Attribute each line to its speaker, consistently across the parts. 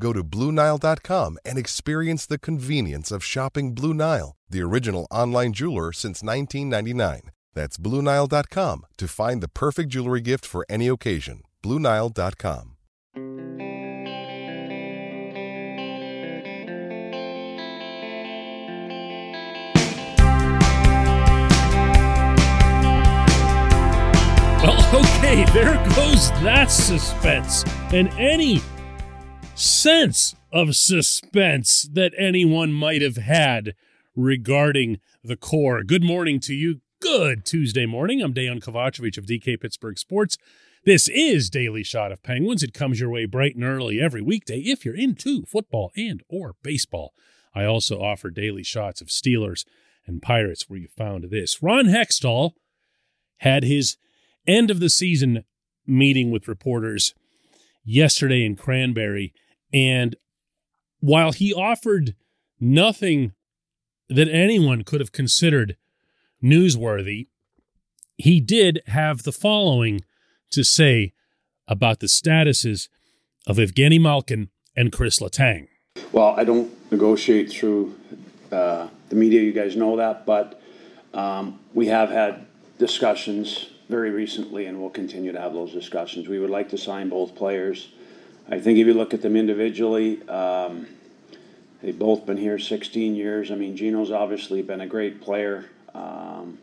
Speaker 1: Go to BlueNile.com and experience the convenience of shopping Blue Nile, the original online jeweler since 1999. That's BlueNile.com to find the perfect jewelry gift for any occasion. BlueNile.com.
Speaker 2: Well, okay, there goes that suspense. And any sense of suspense that anyone might have had regarding the core. Good morning to you. Good Tuesday morning. I'm Dejan Kovacevic of DK Pittsburgh Sports. This is Daily Shot of Penguins. It comes your way bright and early every weekday if you're into football and or baseball. I also offer daily shots of Steelers and Pirates where you found this. Ron Hextall had his end of the season meeting with reporters yesterday in Cranberry. And while he offered nothing that anyone could have considered newsworthy, he did have the following to say about the statuses of Evgeny Malkin and Chris Letang.
Speaker 3: Well, I don't negotiate through uh, the media, you guys know that, but um, we have had discussions very recently and we'll continue to have those discussions. We would like to sign both players. I think if you look at them individually, um, they've both been here 16 years. I mean, Gino's obviously been a great player, um,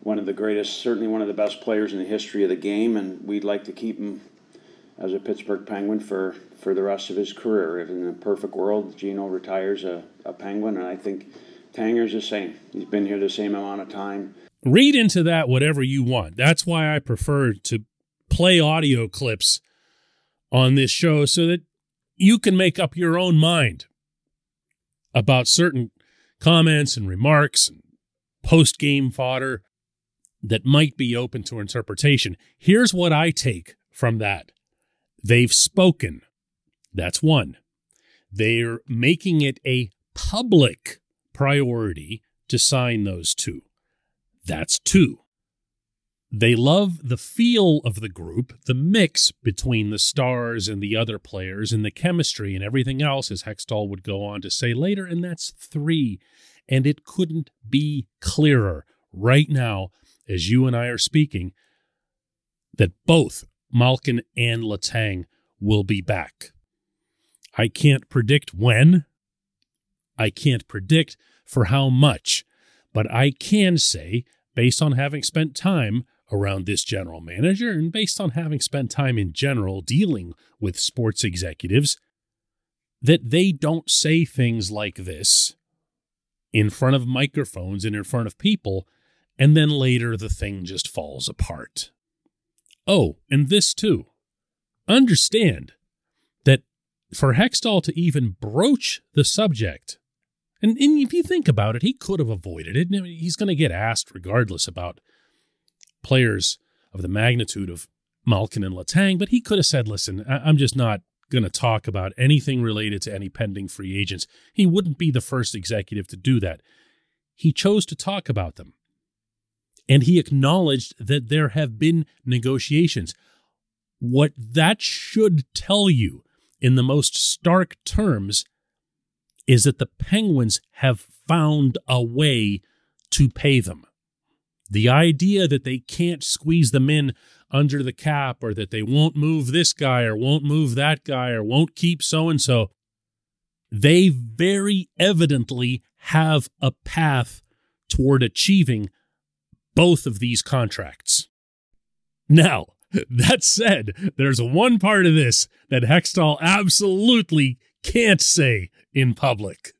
Speaker 3: one of the greatest, certainly one of the best players in the history of the game, and we'd like to keep him as a Pittsburgh Penguin for, for the rest of his career. If in a perfect world, Gino retires a, a Penguin, and I think Tanger's the same. He's been here the same amount of time.
Speaker 2: Read into that whatever you want. That's why I prefer to play audio clips on this show so that you can make up your own mind about certain comments and remarks and post game fodder that might be open to interpretation. Here's what I take from that they've spoken. That's one. They're making it a public priority to sign those two. That's two. They love the feel of the group, the mix between the stars and the other players, and the chemistry and everything else, as Hextall would go on to say later. And that's three. And it couldn't be clearer right now, as you and I are speaking, that both Malkin and Letang will be back. I can't predict when. I can't predict for how much, but I can say, based on having spent time around this general manager and based on having spent time in general dealing with sports executives that they don't say things like this in front of microphones and in front of people and then later the thing just falls apart. Oh, and this too. Understand that for Hextall to even broach the subject, and, and if you think about it, he could have avoided it. He's going to get asked regardless about players of the magnitude of Malkin and Letang, but he could have said, listen, I'm just not going to talk about anything related to any pending free agents. He wouldn't be the first executive to do that. He chose to talk about them. And he acknowledged that there have been negotiations. What that should tell you in the most stark terms is that the Penguins have found a way to pay them. The idea that they can't squeeze them in under the cap or that they won't move this guy or won't move that guy or won't keep so and so, they very evidently have a path toward achieving both of these contracts. Now, that said, there's one part of this that Hextall absolutely can't say in public.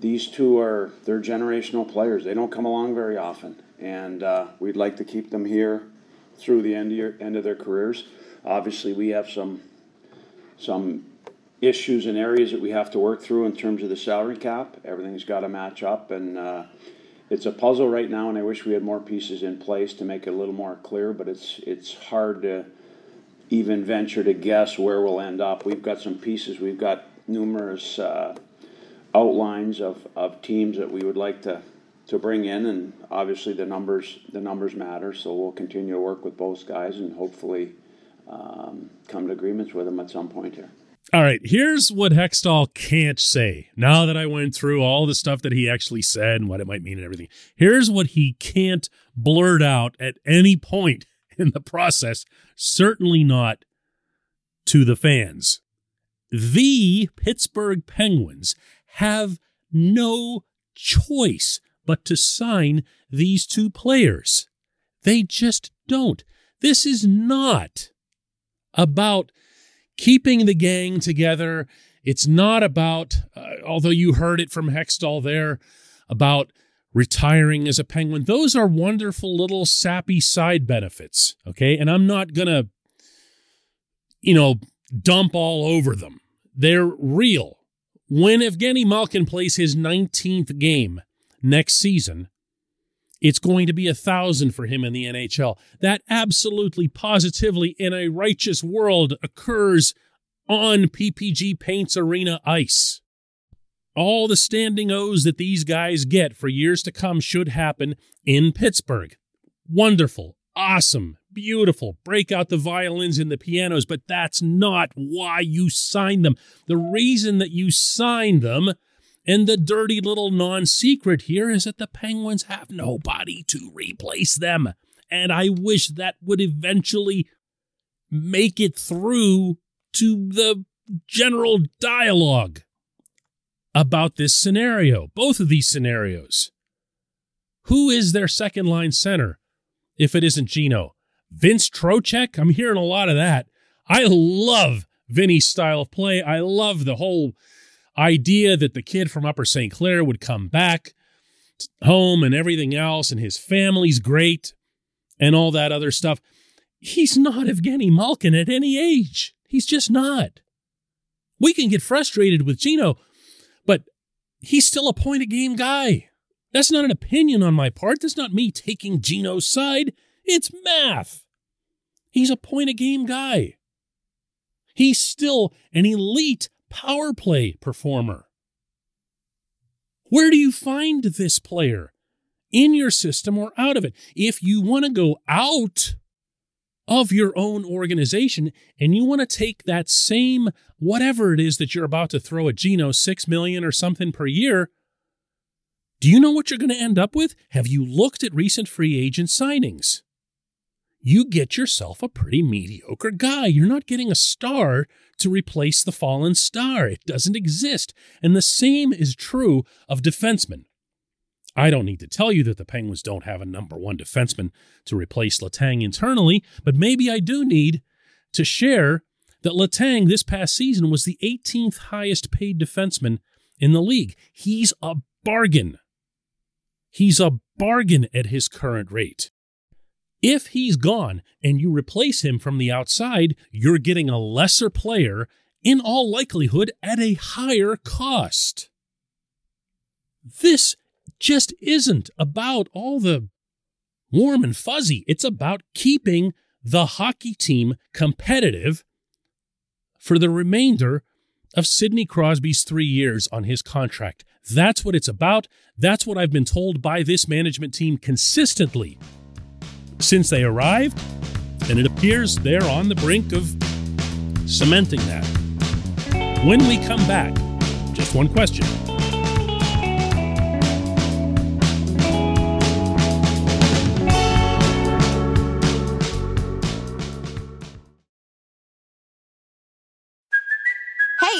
Speaker 3: These two are they're generational players. They don't come along very often, and uh, we'd like to keep them here through the end of your, end of their careers. Obviously, we have some some issues and areas that we have to work through in terms of the salary cap. Everything's got to match up, and uh, it's a puzzle right now. And I wish we had more pieces in place to make it a little more clear. But it's it's hard to even venture to guess where we'll end up. We've got some pieces. We've got numerous uh, outlines of, of teams that we would like to to bring in, and obviously the numbers the numbers matter. So we'll continue to work with both guys and hopefully um, come to agreements with them at some point here.
Speaker 2: All right, here's what Hextall can't say. Now that I went through all the stuff that he actually said and what it might mean and everything, here's what he can't blurt out at any point in the process, certainly not to the fans. The Pittsburgh Penguins have no choice but to sign these two players. They just don't. This is not about keeping the gang together. It's not about, uh, although you heard it from Hextall there, about retiring as a penguin. Those are wonderful little sappy side benefits. Okay. And I'm not going to, you know, dump all over them. They're real. When Evgeny Malkin plays his 19th game next season, it's going to be a thousand for him in the NHL. That absolutely positively in a righteous world occurs on PPG Paints Arena ice. All the standing O's that these guys get for years to come should happen in Pittsburgh. Wonderful, awesome, beautiful. Break out the violins and the pianos, but that's not why you signed them. The reason that you signed them and the dirty little non secret here is that the Penguins have nobody to replace them. And I wish that would eventually make it through to the general dialogue about this scenario, both of these scenarios. Who is their second line center if it isn't Gino? Vince Trocheck? I'm hearing a lot of that. I love Vinny's style of play. I love the whole idea that the kid from Upper St. Clair would come back home and everything else, and his family's great and all that other stuff. He's not Evgeny Malkin at any age. He's just not. We can get frustrated with Gino, but he's still a point a game guy. That's not an opinion on my part. That's not me taking Gino's side. It's math. He's a point a game guy. He's still an elite power play performer. Where do you find this player? In your system or out of it? If you want to go out of your own organization and you want to take that same whatever it is that you're about to throw at Gino, six million or something per year, do you know what you're going to end up with? Have you looked at recent free agent signings? You get yourself a pretty mediocre guy. You're not getting a star to replace the fallen star. It doesn't exist. And the same is true of defensemen. I don't need to tell you that the Penguins don't have a number one defenseman to replace Letang internally, but maybe I do need to share that Letang this past season was the 18th highest paid defenseman in the league. He's a bargain. He's a bargain at his current rate. If he's gone and you replace him from the outside, you're getting a lesser player, in all likelihood, at a higher cost. This just isn't about all the warm and fuzzy. It's about keeping the hockey team competitive for the remainder of Sidney Crosby's three years on his contract. That's what it's about. That's what I've been told by this management team consistently since they arrived, and it appears they're on the brink of cementing that. When we come back, just one question.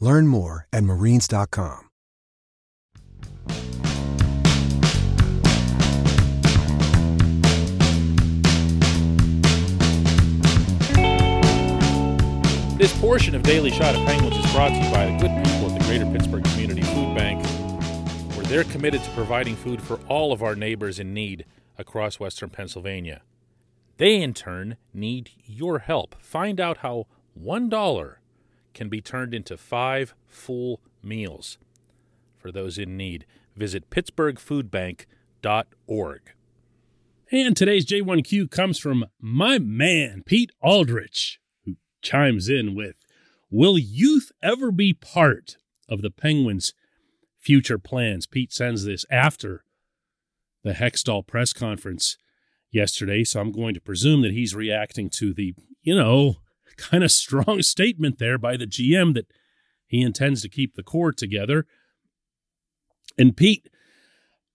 Speaker 4: Learn more at marines.com.
Speaker 5: This portion of Daily Shot of Penguins is brought to you by the good people at the Greater Pittsburgh Community Food Bank, where they're committed to providing food for all of our neighbors in need across Western Pennsylvania. They, in turn, need your help. Find out how $1 can be turned into five full meals for those in need. Visit pittsburghfoodbank.org.
Speaker 2: And today's J1Q comes from my man, Pete Aldrich, who chimes in with Will youth ever be part of the Penguins' future plans? Pete sends this after the Hextall press conference yesterday, so I'm going to presume that he's reacting to the, you know, kind of strong statement there by the GM that he intends to keep the core together. And Pete,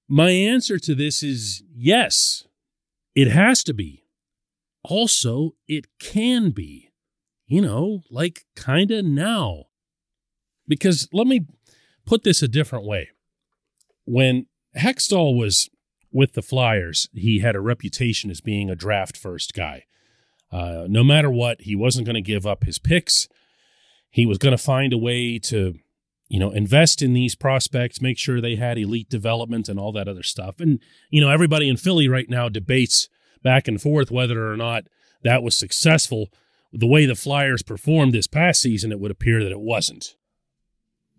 Speaker 2: my answer to this is yes, it has to be. Also, it can be, you know, like kind of now. Because let me put this a different way. When Hextall was with the Flyers, he had a reputation as being a draft first guy. Uh, no matter what, he wasn't going to give up his picks. He was going to find a way to, you know, invest in these prospects, make sure they had elite development and all that other stuff. And, you know, everybody in Philly right now debates back and forth whether or not that was successful. The way the Flyers performed this past season, it would appear that it wasn't.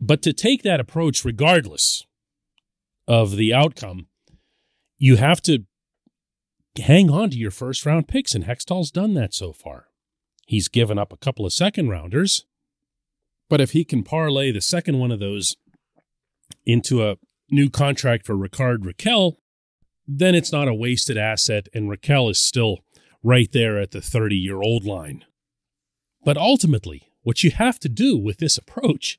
Speaker 2: But to take that approach, regardless of the outcome, you have to hang on to your first round picks, and Hextall's done that so far. He's given up a couple of second rounders, but if he can parlay the second one of those into a new contract for Rickard Rakell, then it's not a wasted asset, and Rakell is still right there at the 30 year old line. But ultimately, what you have to do with this approach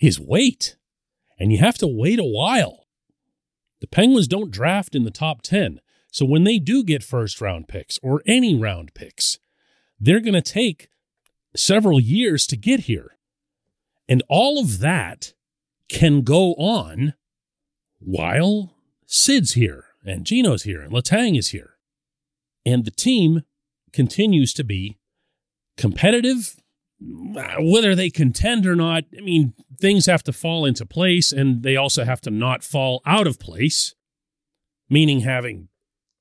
Speaker 2: is wait, and you have to wait a while. The Penguins don't draft in the top 10. So when they do get first round picks or any round picks, they're going to take several years to get here. And all of that can go on while Sid's here and Gino's here and Letang is here. And the team continues to be competitive. Whether they contend or not, I mean, things have to fall into place and they also have to not fall out of place, meaning having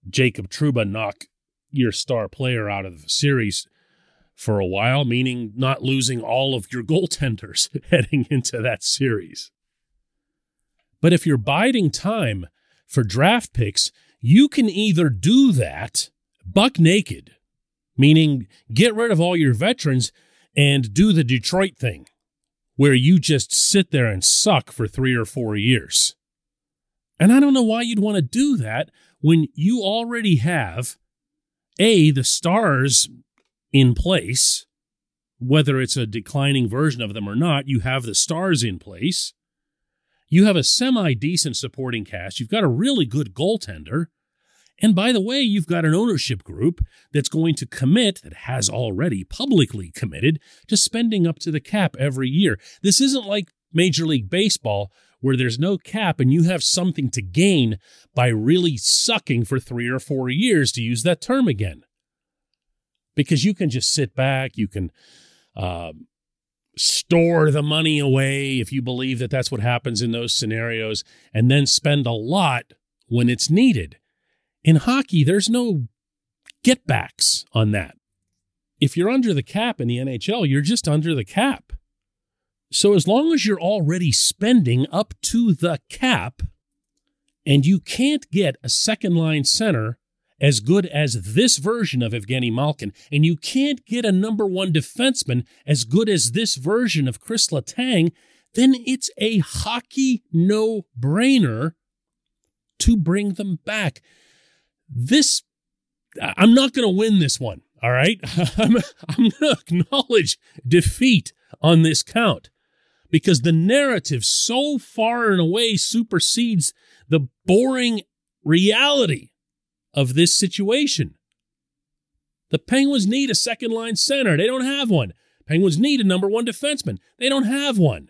Speaker 2: Jacob Trouba knock your star player out of the series for a while, meaning not losing all of your goaltenders heading into that series. But if you're biding time for draft picks, you can either do that buck naked, meaning get rid of all your veterans and do the Detroit thing, where you just sit there and suck for three or four years. And I don't know why you'd want to do that when you already have A, the stars in place, whether it's a declining version of them or not, you have the stars in place. You have a semi decent supporting cast. You've got a really good goaltender. And by the way, you've got an ownership group that's going to commit, that has already publicly committed, to spending up to the cap every year. This isn't like Major League Baseball, where there's no cap and you have something to gain by really sucking for three or four years, to use that term again. Because you can just sit back, you can uh, store the money away if you believe that that's what happens in those scenarios, and then spend a lot when it's needed. In hockey, there's no get backs on that. If you're under the cap in the NHL, you're just under the cap. So as long as you're already spending up to the cap and you can't get a second line center as good as this version of Evgeny Malkin, and you can't get a number one defenseman as good as this version of Chris Letang, then it's a hockey no brainer to bring them back this I'm not going to win this one. All right. I'm, I'm going to acknowledge defeat on this count because the narrative so far and away supersedes the boring reality of this situation. The Penguins need a second line center. They don't have one. Penguins need a number one defenseman. They don't have one.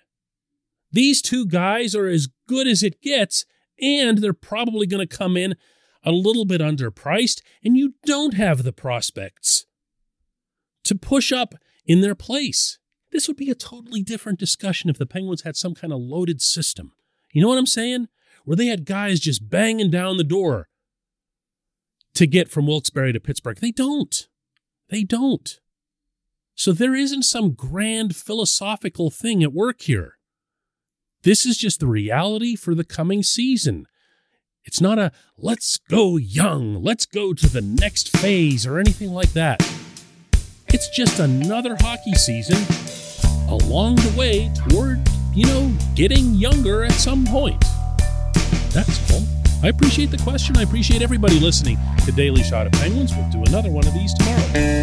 Speaker 2: These two guys are as good as it gets, and they're probably going to come in a little bit underpriced, and you don't have the prospects to push up in their place. This would be a totally different discussion if the Penguins had some kind of loaded system. You know what I'm saying? Where they had guys just banging down the door to get from Wilkes-Barre to Pittsburgh. They don't. They don't. So there isn't some grand philosophical thing at work here. This is just the reality for the coming season. It's not a let's go young, let's go to the next phase or anything like that. It's just another hockey season along the way toward, you know, getting younger at some point. That's cool. I appreciate the question. I appreciate everybody listening to Daily Shot of Penguins. We'll do another one of these tomorrow.